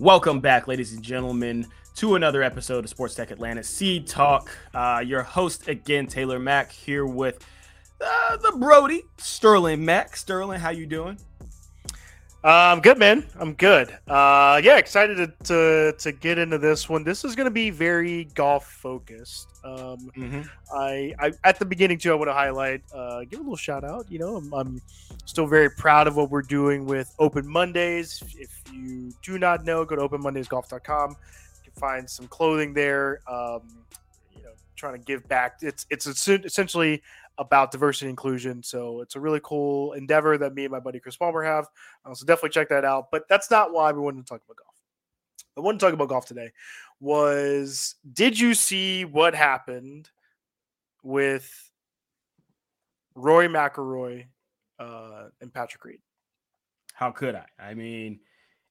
Welcome back, ladies and gentlemen, to another episode of Sports Tech Atlanta Seed Talk. Uh, your host again, Taylor Mack, here with uh, the Brody Sterling Mack. Sterling, how you doing? Uh, I'm good, man. I'm good. Uh, yeah, excited to, to to get into this one. This is going to be very golf focused. Um, mm-hmm. I, I at the beginning too, I want to highlight, uh, give a little shout out. You know, I'm, I'm, still very proud of what we're doing with Open Mondays. If you do not know, go to openmondaysgolf.com. You can find some clothing there. Um, you know, trying to give back. It's it's essentially about diversity and inclusion. So it's a really cool endeavor that me and my buddy Chris Palmer have. Uh, so definitely check that out. But that's not why we wanted to talk about golf. I want to talk about golf today. Was did you see what happened with Rory McIlroy uh, and Patrick Reed? How could I? I mean,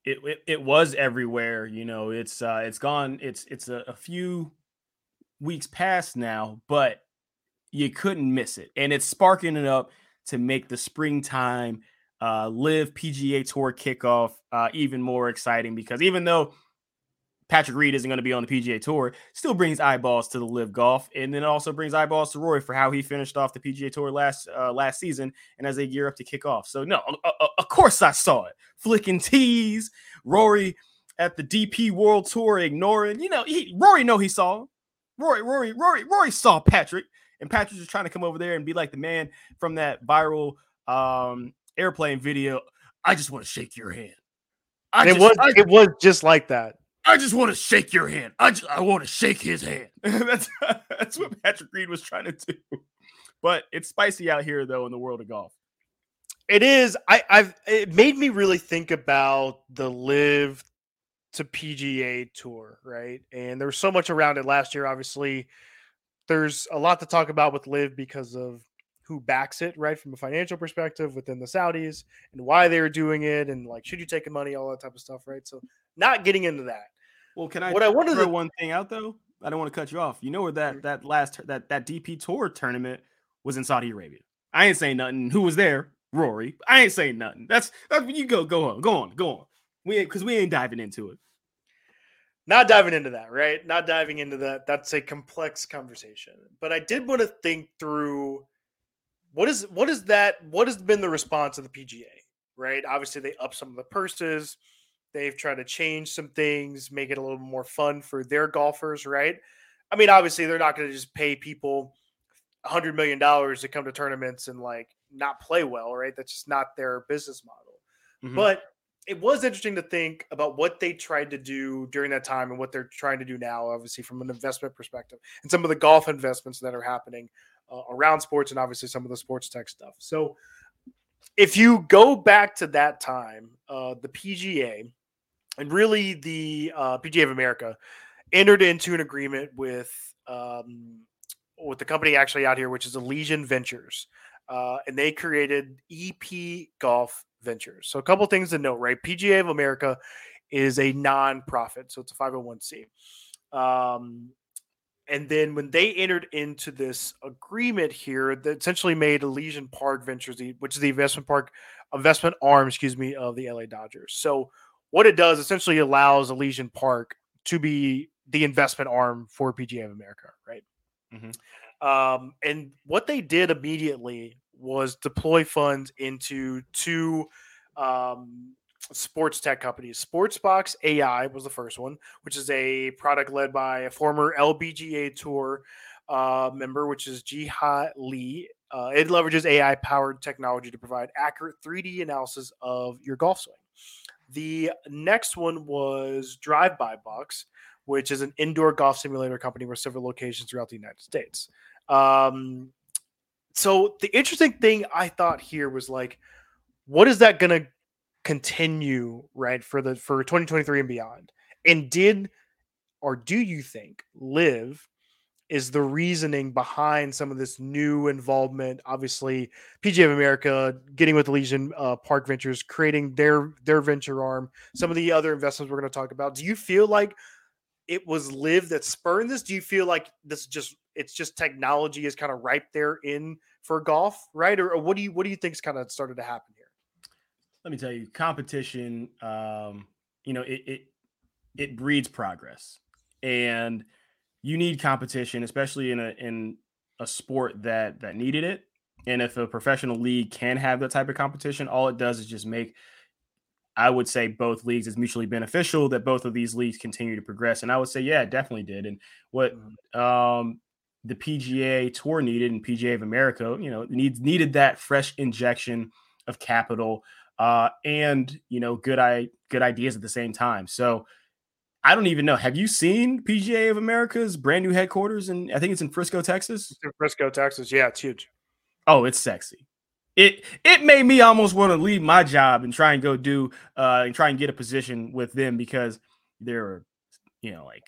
it, it, it was everywhere. You know, it's uh, it's gone. It's it's a, a few weeks past now, but you couldn't miss it. And it's sparking it up to make the springtime uh, LIV PGA Tour kickoff uh, even more exciting because even though Patrick Reed isn't going to be on the PGA Tour, still brings eyeballs to the LIV Golf, and then also brings eyeballs to Rory for how he finished off the PGA Tour last uh, last season, and as they gear up to kick off. So no, of course I saw it, flicking tees, Rory at the DP World Tour, ignoring. You know, he, Rory know he saw. Rory, Rory, Rory, Rory saw Patrick and Patrick's just trying to come over there and be like the man from that viral um, airplane video. I just want to shake your hand. I it just, was I, it was just like that. I just want to shake your hand. I just I want to shake his hand. that's that's what Patrick Reed was trying to do. But it's spicy out here though in the world of golf. It is. I, I've it made me really think about the LIV to PGA tour, right? And there was so much around it last year. Obviously, there's a lot to talk about with LIV because of who backs it, right, from a financial perspective within the Saudis and why they're doing it, and like should you take the money, all that type of stuff, right? So not getting into that. Well, can I? What I wanted to one thing out though. I don't want to cut you off. You know where that that last that that DP Tour tournament was in Saudi Arabia. I ain't saying nothing. Who was there? Rory. I ain't saying nothing. That's that's you go go on go on go on. We because we ain't diving into it not diving into that, right? Not diving into that. That's a complex conversation. But I did want to think through what is what is that what has been the response of the PGA, right? Obviously they up some of the purses. They've tried to change some things, make it a little more fun for their golfers, right? I mean, obviously they're not going to just pay people a hundred million dollars to come to tournaments and like not play well, right? That's just not their business model. Mm-hmm. But it was interesting to think about what they tried to do during that time and what they're trying to do now, obviously from an investment perspective, and some of the golf investments that are happening uh, around sports, and obviously some of the sports tech stuff. So, if you go back to that time, uh, the PGA and really the uh, PGA of America entered into an agreement with um, with the company actually out here, which is Elysian Ventures, uh, and they created EP Golf ventures. So a couple things to note, right? PGA of America is a non-profit, so it's a 501c. Um, and then when they entered into this agreement here, that essentially made Elysian Park Ventures, which is the investment park investment arm, excuse me, of the LA Dodgers. So what it does essentially allows Elysian Park to be the investment arm for PGA of America, right? Mm-hmm. Um, and what they did immediately was deploy funds into two um, sports tech companies. Sportsbox AI was the first one, which is a product led by a former LPGA Tour uh, member, which is Jeehae Lee. Uh, it leverages AI powered technology to provide accurate 3D analysis of your golf swing. The next one was Drive By Box, which is an indoor golf simulator company with several locations throughout the United States. Um, so the interesting thing I thought here was like, what is that going to continue right for the for 2023 and beyond? And did or do you think LIV is the reasoning behind some of this new involvement? Obviously, PGA of America getting with Elysian uh, Park Ventures, creating their their venture arm. Some of the other investments we're going to talk about. Do you feel like it was LIV that spurred this? Do you feel like this just it's just technology is kind of ripe there in for golf, right? Or, or what do you what do you think's kind of started to happen here? Let me tell you, competition. Um, you know, it, it it breeds progress, and you need competition, especially in a in a sport that that needed it. And if a professional league can have that type of competition, all it does is just make I would say both leagues is mutually beneficial that both of these leagues continue to progress. And I would say, yeah, it definitely did. And what mm-hmm. um, the PGA Tour needed and PGA of America, you know, needs needed that fresh injection of capital uh, and you know good I good ideas at the same time. So I don't even know. Have you seen PGA of America's brand new headquarters? And I think it's in Frisco, Texas. In Frisco, Texas. Yeah, it's huge. Oh, it's sexy it it made me almost want to leave my job and try and go do uh and try and get a position with them because they're you know like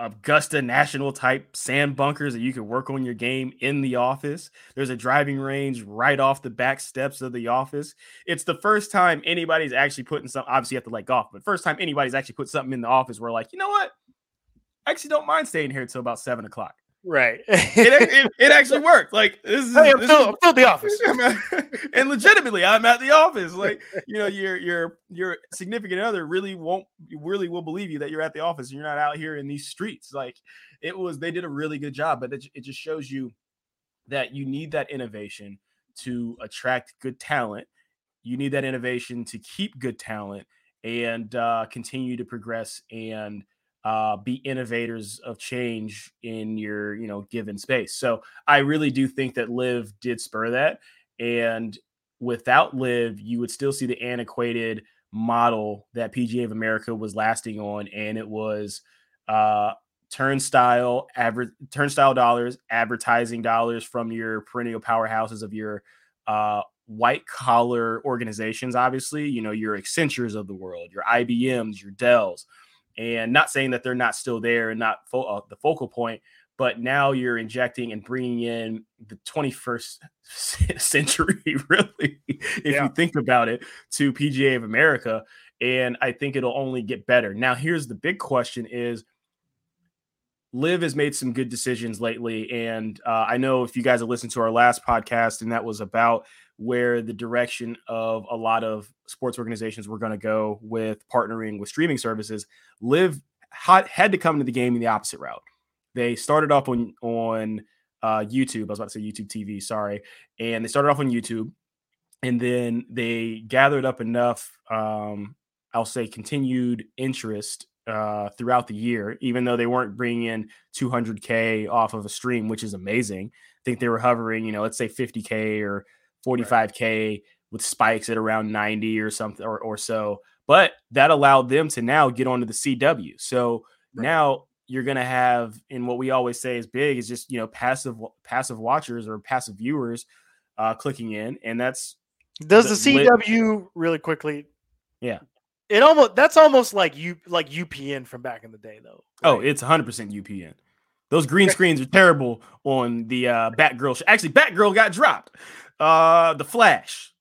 Augusta National type sand bunkers that you can work on your game in the office. There's a driving range right off the back steps of the office. It's the first time anybody's actually putting some obviously you have to like golf, but first time anybody's actually put something in the office where like, you know what? I actually don't mind staying here until about seven o'clock. Right. it, it, it, actually worked. Like this is, hey, I'm, this still, is, I'm still the office. and legitimately, I'm at the office. Like, you know, your your your significant other really won't really will believe you that you're at the office. And you're not out here in these streets. Like it was, they did a really good job, but it, it just shows you that you need that innovation to attract good talent. You need that innovation to keep good talent and uh, continue to progress and uh, be innovators of change in your you know given space. So I really do think that LIV did spur that, and without LIV, you would still see the antiquated model that PGA of America was lasting on, and it was uh, turnstile average turnstile dollars, advertising dollars from your perennial powerhouses of your uh, white collar organizations. Obviously, you know your Accentures of the world, your IBMs, your Dells and not saying that they're not still there and not fo- uh, the focal point, but now you're injecting and bringing in the 21st century, really, if yeah. you think about it, to PGA of America. And I think it'll only get better. Now, here's the big question: Is LIV has made some good decisions lately, and uh, I know if you guys have listened to our last podcast, and that was about where the direction of a lot of sports organizations were going to go with partnering with streaming services. LIV had, to come into the game in the opposite route. They started off on on uh, YouTube. I was about to say YouTube TV, sorry, and they started off on YouTube, and then they gathered up enough. Um, I'll say continued interest uh, throughout the year, even though they weren't bringing in 200k off of a stream, which is amazing. I think they were hovering, you know, let's say 50k or 45k right. with spikes at around 90 or something or, or so. But that allowed them to now get onto the CW. So right. now you're going to have, and what we always say is big is just you know passive passive watchers or passive viewers uh, clicking in, and that's does the, the CW lit- really quickly. Yeah, it almost that's almost like you like UPN from back in the day though. Oh, right? Oh, it's 100 percent UPN. Those green screens are terrible on the uh, Batgirl. Show. Actually, Batgirl got dropped. Uh, the Flash.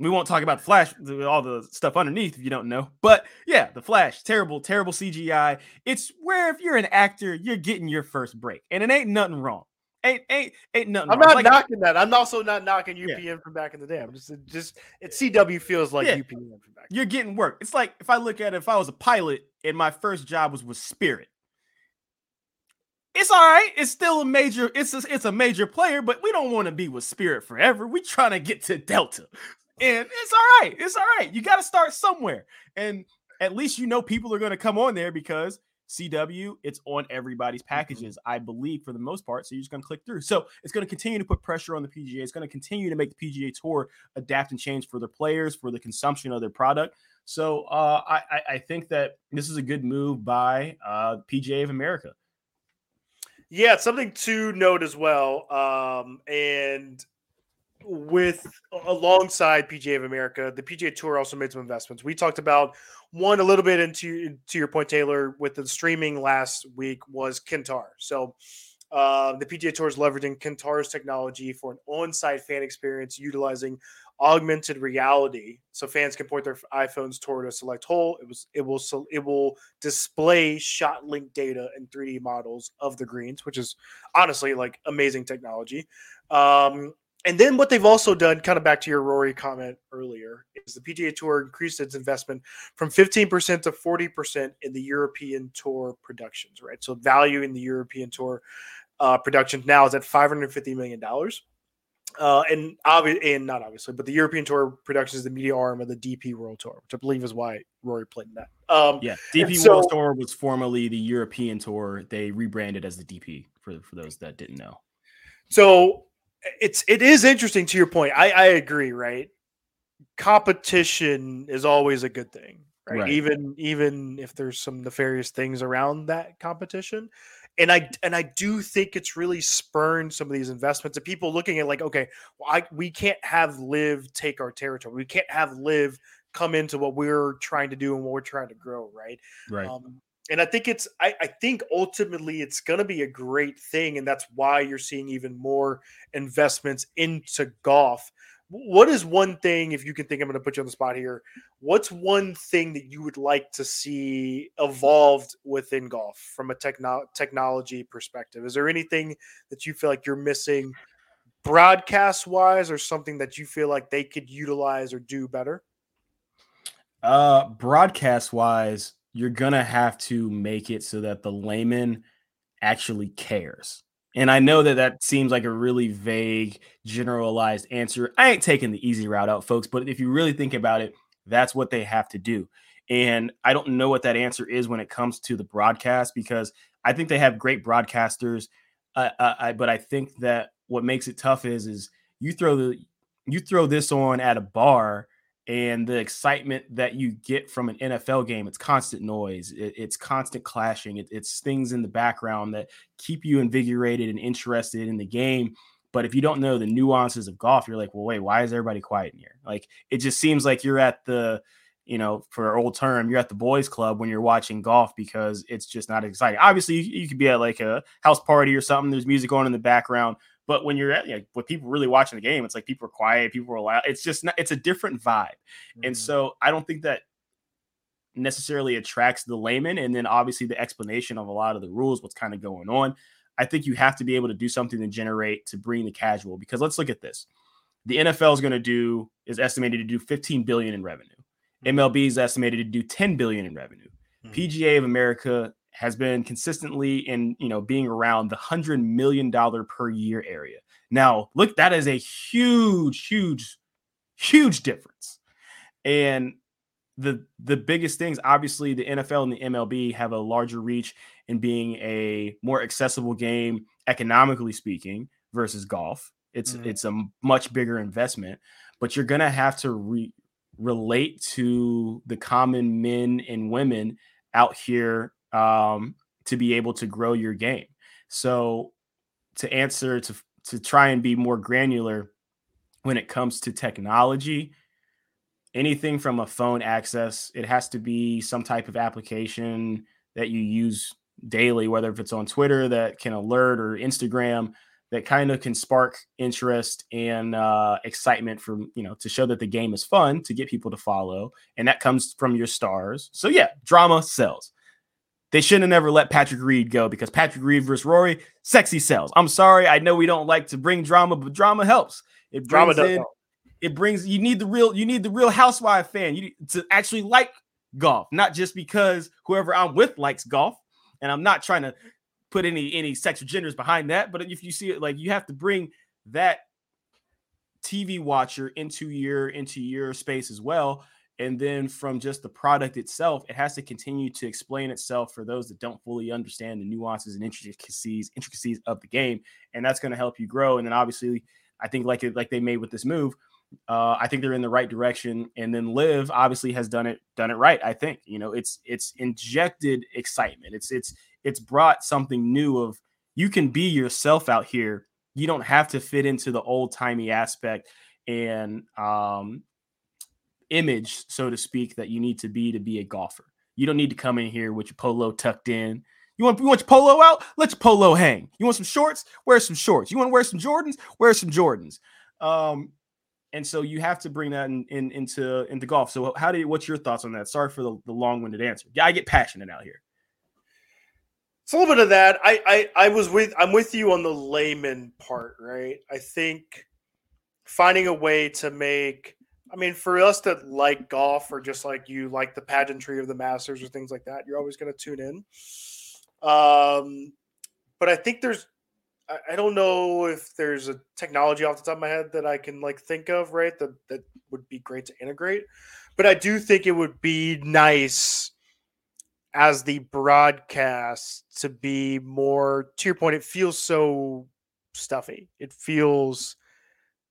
We won't talk about the Flash, all the stuff underneath if you don't know. But yeah, the Flash, terrible, terrible CGI. It's where if you're an actor, you're getting your first break, and it ain't nothing wrong. Ain't ain't ain't nothing. I'm wrong. not like, knocking that. I'm also not knocking UPN yeah. from back in the day. I'm just just it CW feels like yeah. UPN from back. You're getting work. It's like if I look at it, if I was a pilot and my first job was with Spirit, it's all right. It's still a major. It's a, it's a major player, but we don't want to be with Spirit forever. We trying to get to Delta, and it's all right. It's all right. You got to start somewhere, and at least you know people are going to come on there because CW it's on everybody's mm-hmm. packages. I believe, for the most part. So you're just going to click through. So it's going to continue to put pressure on the PGA. It's going to continue to make the PGA Tour adapt and change for their players, for the consumption of their product. So uh, I, I think that this is a good move by uh, PGA of America. Yeah, something to note as well. Um, and with alongside PGA of America, the PGA Tour also made some investments. We talked about one a little bit into to your point, Taylor, with the streaming last week was Quintar. So uh, the PGA Tour is leveraging Quintar's technology for an on-site fan experience utilizing augmented reality, so fans can point their iPhones toward a select hole. It was it will it will display shot link data and 3D models of the greens, which is honestly like amazing technology. Um, and then what they've also done, kind of back to your Rory comment earlier, is the PGA Tour increased its investment from 15% to 40% in the European Tour productions, right? So value in the European Tour uh, productions now is at $550 million. Uh, and obviously, and not obviously, but the European Tour Productions is the media arm of the DP World Tour, which I believe is why Rory played in that. Um, yeah, DP so, World Tour was formerly the European Tour. They rebranded as the DP for for those that didn't know. So it's it is interesting to your point. I I agree. Right, competition is always a good thing. Right? right. Even even if there's some nefarious things around that competition, and I and I do think it's really spurned some of these investments and people looking at like, okay, well, I, we can't have LIV take our territory. We can't have LIV come into what we're trying to do and what we're trying to grow, right? Right. Um, and I think it's I, I think ultimately it's going to be a great thing, and that's why you're seeing even more investments into golf. What is one thing, if you can think, I'm going to put you on the spot here. What's one thing that you would like to see evolved within golf from a techno- technology perspective? Is there anything that you feel like you're missing broadcast wise, or something that you feel like they could utilize or do better? Uh, broadcast wise, you're gonna have to make it so that the layman actually cares. And I know that that seems like a really vague, generalized answer. I ain't taking the easy route out, folks, but if you really think about it, that's what they have to do. And I don't know what that answer is when it comes to the broadcast because I think they have great broadcasters. Uh, uh, I, but I think that what makes it tough is is you throw the you throw this on at a bar and the excitement that you get from an NFL game, it's constant noise, it, it's constant clashing, it, it's things in the background that keep you invigorated and interested in the game. But if you don't know the nuances of golf, you're like, well, wait, why is everybody quiet in here? Like, it just seems like you're at the, you know, for old term, you're at the boys' club when you're watching golf because it's just not exciting. Obviously, you, you could be at like a house party or something. There's music on in the background, but when you're at you know, with people really watching the game, it's like people are quiet, people are loud. It's just not, it's a different vibe. Mm-hmm. And so I don't think that necessarily attracts the layman. And then obviously the explanation of a lot of the rules, what's kind of going on. I think you have to be able to do something to generate to bring the casual because let's look at this. The NFL is going to do is estimated to do 15 billion in revenue. MLB mm-hmm. is estimated to do 10 billion in revenue. Mm-hmm. PGA of America has been consistently in you know being around the hundred million dollar per year area. Now, look, that is a huge, huge, huge difference. And the the biggest things, obviously, the NFL and the MLB have a larger reach in being a more accessible game, economically speaking, versus golf. It's mm-hmm. it's a much bigger investment, but you're gonna have to re- relate to the common men and women out here um, to be able to grow your game. So to answer to to try and be more granular when it comes to technology, anything from a phone access, it has to be some type of application that you use daily, whether if it's on Twitter that can alert or Instagram that kind of can spark interest and uh, excitement from you know to show that the game is fun to get people to follow, and that comes from your stars. So yeah, drama sells. They shouldn't have never let Patrick Reed go because Patrick Reed versus Rory, sexy sells. I'm sorry, I know we don't like to bring drama, but drama helps. It drama does. In, it brings you need the real you need the real housewife fan you to actually like golf, not just because whoever I'm with likes golf. And I'm not trying to put any any sex or genders behind that, but if you see it, like you have to bring that TV watcher into your into your space as well. And then from just the product itself it has to continue to explain itself for those that don't fully understand the nuances and intricacies intricacies of the game. And that's going to help you grow. And then obviously i think like like they made with this move uh, i think they're in the right direction and then LIV obviously has done it done it right i think you know it's it's injected excitement it's it's it's brought something new of you can be yourself out here you don't have to fit into the old timey aspect and um image, so to speak, that you need to be to be a golfer. You don't need to come in here with your polo tucked in. You want you want your polo out? Let your polo hang. You want some shorts? Wear some shorts. You want to wear some Jordans? Wear some Jordans. Um, and so you have to bring that in, in, into into golf. So how do you, what's your thoughts on that? Sorry for the, the long-winded answer. Yeah, I get passionate out here. It's a little bit of that. I, I I was with I'm with you on the layman part, right? I think finding a way to make I mean, for us that like golf or just like you like the pageantry of the Masters or things like that, you're always going to tune in. Um, but I think there's, I, don't know if there's a technology off the top of my head that I can like think of, right? That that would be great to integrate. But I do think it would be nice as the broadcast to be more to your point. It feels so stuffy. It feels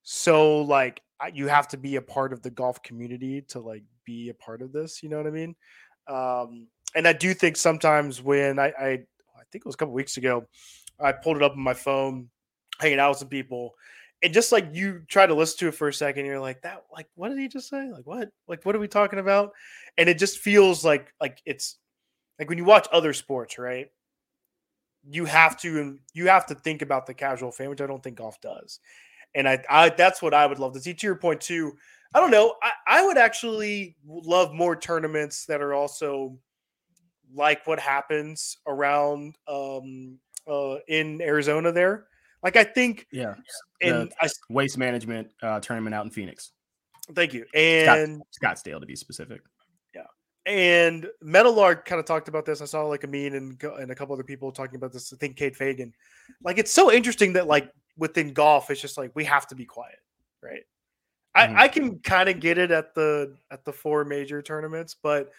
so like you have to be a part of the golf community to like be a part of this. You know what I mean? Um, and I do think sometimes when I, I, I think it was a couple weeks ago, I pulled it up on my phone, hanging out with some people, and just like you try to listen to it for a second, you're like, that, like, what did he just say? Like, what, like, what are we talking about? And it just feels like, like it's like when you watch other sports, right? You have to, you have to think about the casual fan, which I don't think golf does. And I, I that's what I would love to see. To your point too, I don't know. I, I would actually love more tournaments that are also like what happens around um uh in Arizona there. Like I think yeah, in I, waste management uh tournament out in Phoenix. Thank you. And Scott, Scottsdale to be specific. Yeah. And Meadowlark kind of talked about this. I saw like a mean and, and a couple other people talking about this. I think Kate Fagan. Like it's so interesting that like within golf, it's just like we have to be quiet, right? Mm-hmm. I, I can kind of get it at the at the four major tournaments, but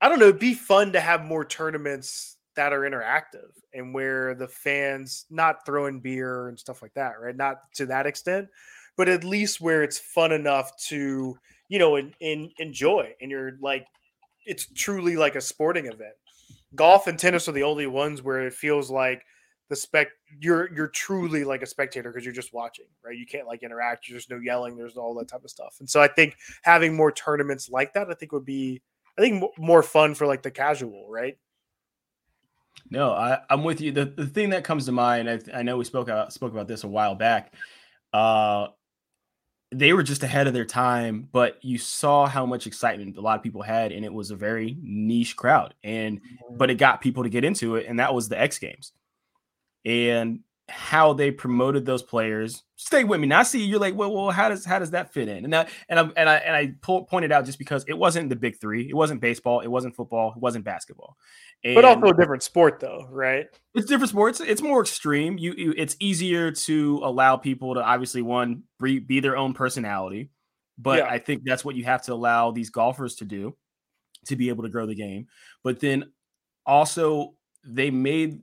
I don't know. It'd be fun to have more tournaments that are interactive and where the fans not throwing beer and stuff like that, right? Not to that extent, but at least where it's fun enough to you know in, enjoy and you're like it's truly like a sporting event. Golf and tennis are the only ones where it feels like the spec you're you're truly like a spectator because you're just watching right you can't like interact there's no yelling there's all that type of stuff and so i think having more tournaments like that i think would be i think more fun for like the casual right no I, i'm with you the, the thing that comes to mind I, I know we spoke about spoke about this a while back uh they were just ahead of their time, but you saw how much excitement a lot of people had, and it was a very niche crowd. And but it got people to get into it, and that was the X Games and how they promoted those players. Stay with me. Now I see you're like, well, well, how does how does that fit in? And that, and I and I and I po- pointed out just because it wasn't the big three. It wasn't baseball. It wasn't football. It wasn't basketball. And but also a different sport, though, right? It's different sports. It's more extreme. You, you it's easier to allow people to obviously one be, be their own personality, but yeah. I think that's what you have to allow these golfers to do to be able to grow the game. But then also they made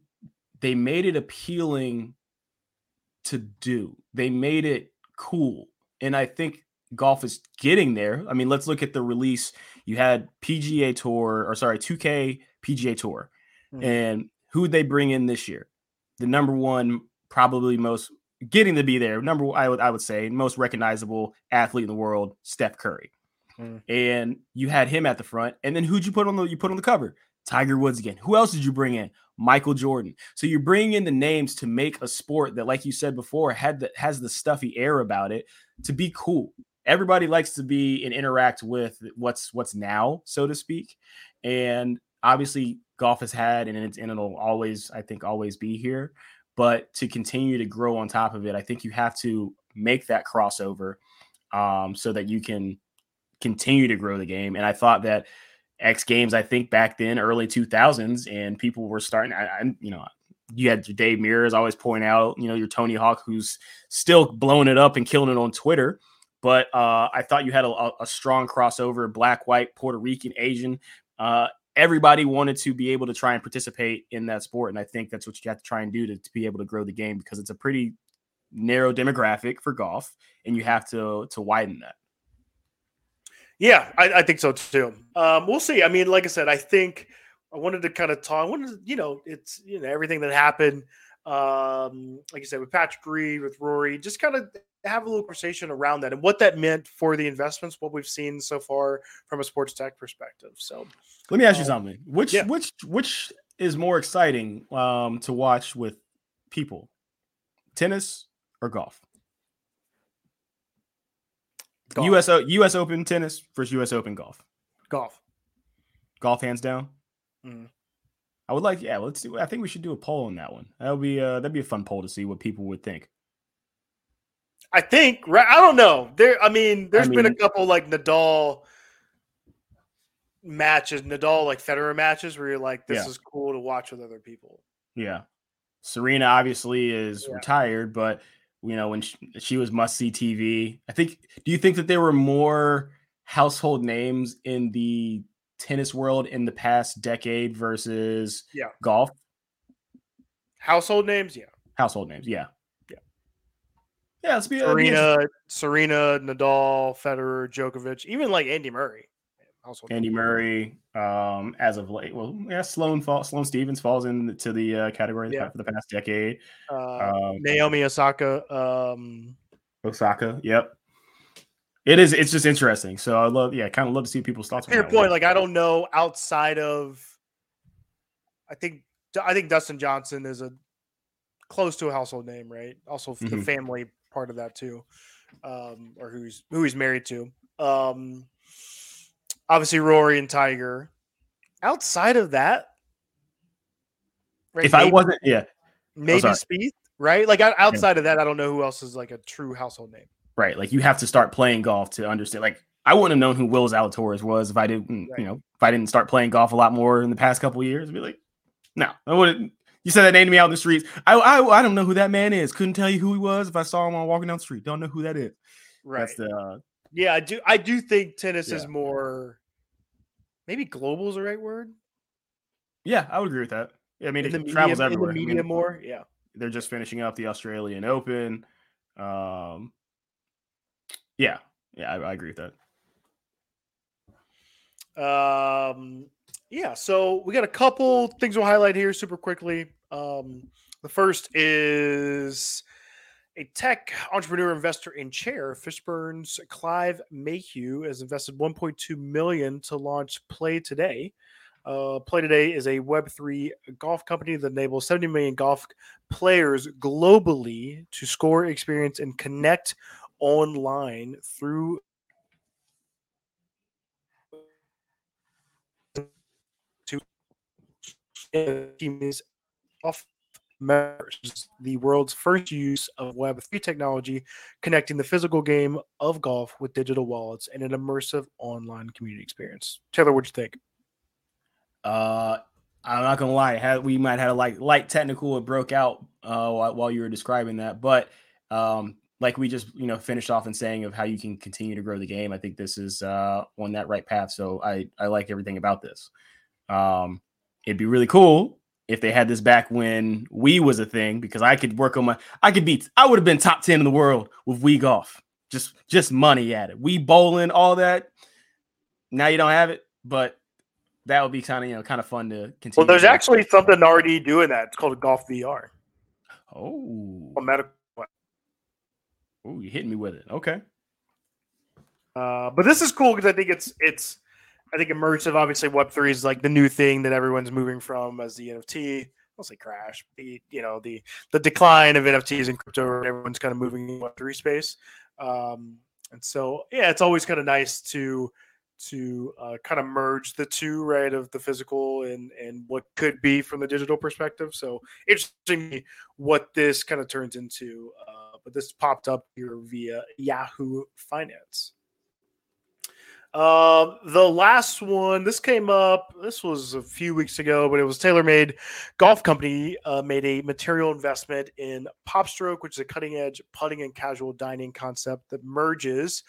they made it appealing to do. They made it cool. And I think golf is getting there. I mean, let's look at the release. You had PGA Tour, or sorry, 2K PGA Tour. Mm-hmm. And who they bring in this year? The number one, probably most getting to be there. Number I would I would say most recognizable athlete in the world, Steph Curry. Mm. And you had him at the front. And then who'd you put on the you put on the cover? Tiger Woods again. Who else did you bring in? Michael Jordan. So you're bringing in the names to make a sport that, like you said before, had the, has the stuffy air about it to be cool. Everybody likes to be and interact with what's what's now, so to speak. And obviously, golf has had and, it's, and it'll always, I think, always be here. But to continue to grow on top of it, I think you have to make that crossover um, so that you can continue to grow the game. And I thought that X Games, I think back then, early 2000s, and people were starting. I, I you know, you had Dave Mirras always point out, you know, your Tony Hawk, who's still blowing it up and killing it on Twitter. But uh, I thought you had a, a, strong crossover black, white, Puerto Rican, Asian. Uh, everybody wanted to be able to try and participate in that sport. And I think that's what you have to try and do to, to be able to grow the game because it's a pretty narrow demographic for golf and you have to to widen that. Yeah, I, I think so too. Um, we'll see. I mean, like I said, I think I wanted to kind of talk. I wanted to, you know, it's you know everything that happened. Um, like I said, with Patrick Reed, with Rory, just kind of have a little conversation around that and what that meant for the investments, what we've seen so far from a sports tech perspective. So, let me ask you um, something: which yeah. which which is more exciting um, to watch with people, tennis or golf? Golf. US US Open tennis versus US Open golf. Golf. Golf hands down. Mm. I would like, yeah. Let's do. I think we should do a poll on that one. That would be uh, that'd be a fun poll to see what people would think. I think. Right? I don't know. There. I mean, there's I been a couple like Nadal matches, Nadal like Federer matches, where you're like, this Yeah. is cool to watch with other people. Yeah. Serena obviously is Yeah. retired, but you know when she, she was must see TV. I think. Do you think that there were more household names in the tennis world in the past decade versus Yeah. golf Household names, yeah. household names? Yeah. Yeah. Yeah. Let's be that'd be interesting. Serena, Serena, Nadal, Federer, Djokovic, even like Andy Murray. Household Andy. Murray. Um, as of late, well, yeah, Sloane fall, Sloane Stevens falls into the uh, category Yeah. for the past decade. Uh, Um, Naomi Osaka. Um, Osaka. Yep. It is. It's just interesting. So I love. Yeah, kind of love to see people's thoughts. to your that. point, like I don't know outside of. I think I think Dustin Johnson is a close to a household name, right? Also, the Mhm. family part of that too, um, or who's who he's married to. Um, obviously, Rory and Tiger. Outside of that, right, if I wasn't, yeah, maybe sorry. Spieth, right? Like outside of that, I don't know who else is like a true household name. right. Like you have to start playing golf to understand. Like I wouldn't have known who Will Zalatoris was if I didn't, Right. you know, if I didn't start playing golf a lot more in the past couple of years. I'd be like, no, I wouldn't. You said that name to me out in the streets. I, I I don't know who that man is. Couldn't tell you who he was if I saw him on walking down the street. Don't know who that is. Right. That's the uh, Yeah, I do. I do think tennis is Yeah. more. Maybe global is the right word. yeah. I would agree with that. I mean, in it the media, travels everywhere. the I mean, media more. Yeah. they're just finishing up the Australian Open. Um, yeah, yeah, I, I agree with that. Um, yeah. So we got a couple things we'll highlight here super quickly. Um, the first is a tech entrepreneur investor in chair fishburne's clive mayhew has invested 1.2 million to launch play today. Uh, play today is a web3 golf company that enables 70 million golf players globally to score experience and connect online through teams off members. The world's first use of Web3 technology connecting the physical game of golf with digital wallets and an immersive online community experience. Taylor, what'd you think? Uh, I'm not gonna lie, had we might have a like light technical it broke out uh while, while you were describing that, but um, like we just you know finished off in saying of how you can continue to grow the game. I think this is uh on that right path. So I I like everything about this. Um, it'd be really cool if they had this back when Wii was a thing because I could work on my I could be I would have been top 10 in the world with Wii golf. Just just money at it. Wii bowling, all that. Now you don't have it, but that would be kind of you know kind of fun to continue. Well, there's actually something already doing that. It's called Golf VR. oh A medical. oh you hitting me with it. Okay. Uh, but this is cool because I think it's it's I think immersive. Obviously, Web three is like the new thing that everyone's moving from as the NFT. I'll say crash. The you know the the decline of NFTs and crypto. And everyone's kind of moving in Web three space. Um, and so yeah, it's always kind of nice to to uh, kind of merge the two right of the physical and and what could be from the digital perspective. So interesting what this kind of turns into. Uh, but this popped up here via Yahoo Finance. Um, the last one, this came up. This was a few weeks ago, but it was TaylorMade Golf Company uh, made a material investment in PopStroke, which is a cutting-edge putting and casual dining concept that merges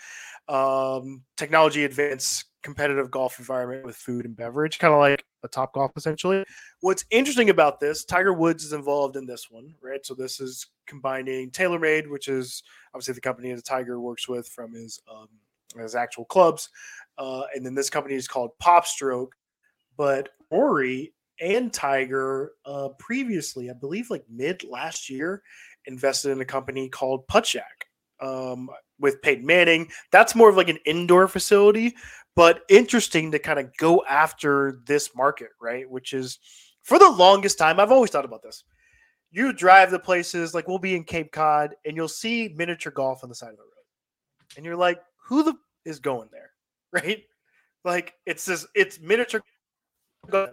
um, technology advanced competitive golf environment with food and beverage, kind of like a Top Golf essentially. What's interesting about this, Tiger Woods is involved in this one, right? So this is combining TaylorMade, which is obviously the company that Tiger works with from his um, his actual clubs, uh, and then this company is called PopStroke. But Rory and Tiger uh, previously, I believe, like mid last year, invested in a company called Puttshack um, with Peyton Manning. That's more of like an indoor facility, but interesting to kind of go after this market, right? Which is for the longest time, I've always thought about this. You drive the places like we'll be in Cape Cod and you'll see miniature golf on the side of the road. And you're like, who the is going there? Right? Like it's this it's miniature golf.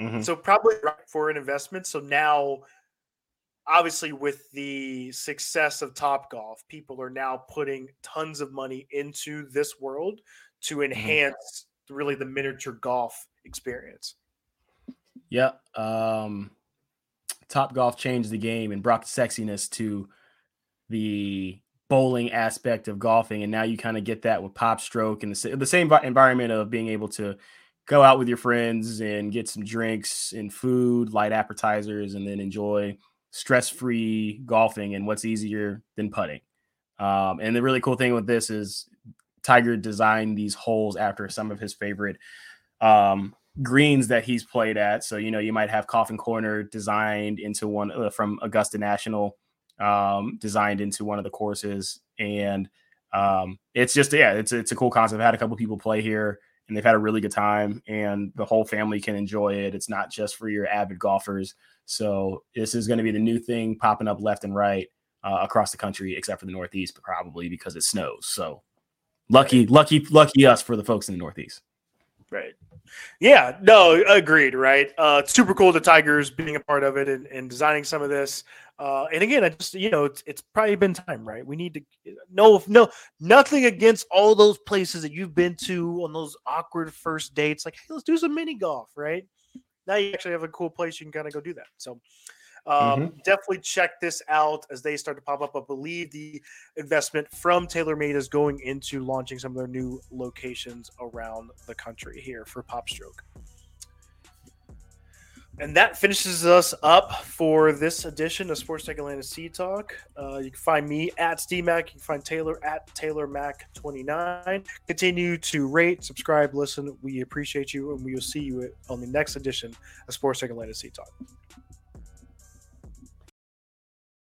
Mhm. So probably right for an investment. So now obviously with the success of Top Golf, people are now putting tons of money into this world to Mm-hmm. enhance really the miniature golf experience. Yeah. Um, Top Golf changed the game and brought sexiness to the bowling aspect of golfing, and now you kind of get that with Pop Stroke and the, the same environment of being able to go out with your friends and get some drinks and food, light appetizers, and then enjoy stress-free golfing. And what's easier than putting? Um, and the really cool thing with this is Tiger designed these holes after some of his favorite um, greens that he's played at. So, you know, you might have Coffin Corner designed into one uh, from Augusta National, um, designed into one of the courses. And um, it's just, yeah, it's, it's a cool concept. I've had a couple people play here and they've had a really good time and the whole family can enjoy it. It's not just for your avid golfers. So, this is going to be the new thing popping up left and right uh, across the country, except for the Northeast, probably because it snows. So, lucky, lucky, lucky us for the folks in the Northeast. Right. Yeah, no, agreed, right? Uh super cool the Tigers being a part of it and, and designing some of this. Uh and again, I just you know, it's it's probably been time, right? We need to no no nothing against all those places that you've been to on those awkward first dates. Like, hey, let's do some mini golf, right? Now you actually have a cool place you can kind of go do that. So um, definitely check this out as they start to pop up. I believe the investment from TaylorMade is going into launching some of their new locations around the country here for PopStroke. And that finishes us up for this edition of Sports Tech Atlanta Seed Talk. Uh, you can find me at SteveMac. You can find Taylor at TaylorMac29. Continue to rate, subscribe, listen. We appreciate you, and we will see you on the next edition of Sports Tech Atlanta Seed Talk.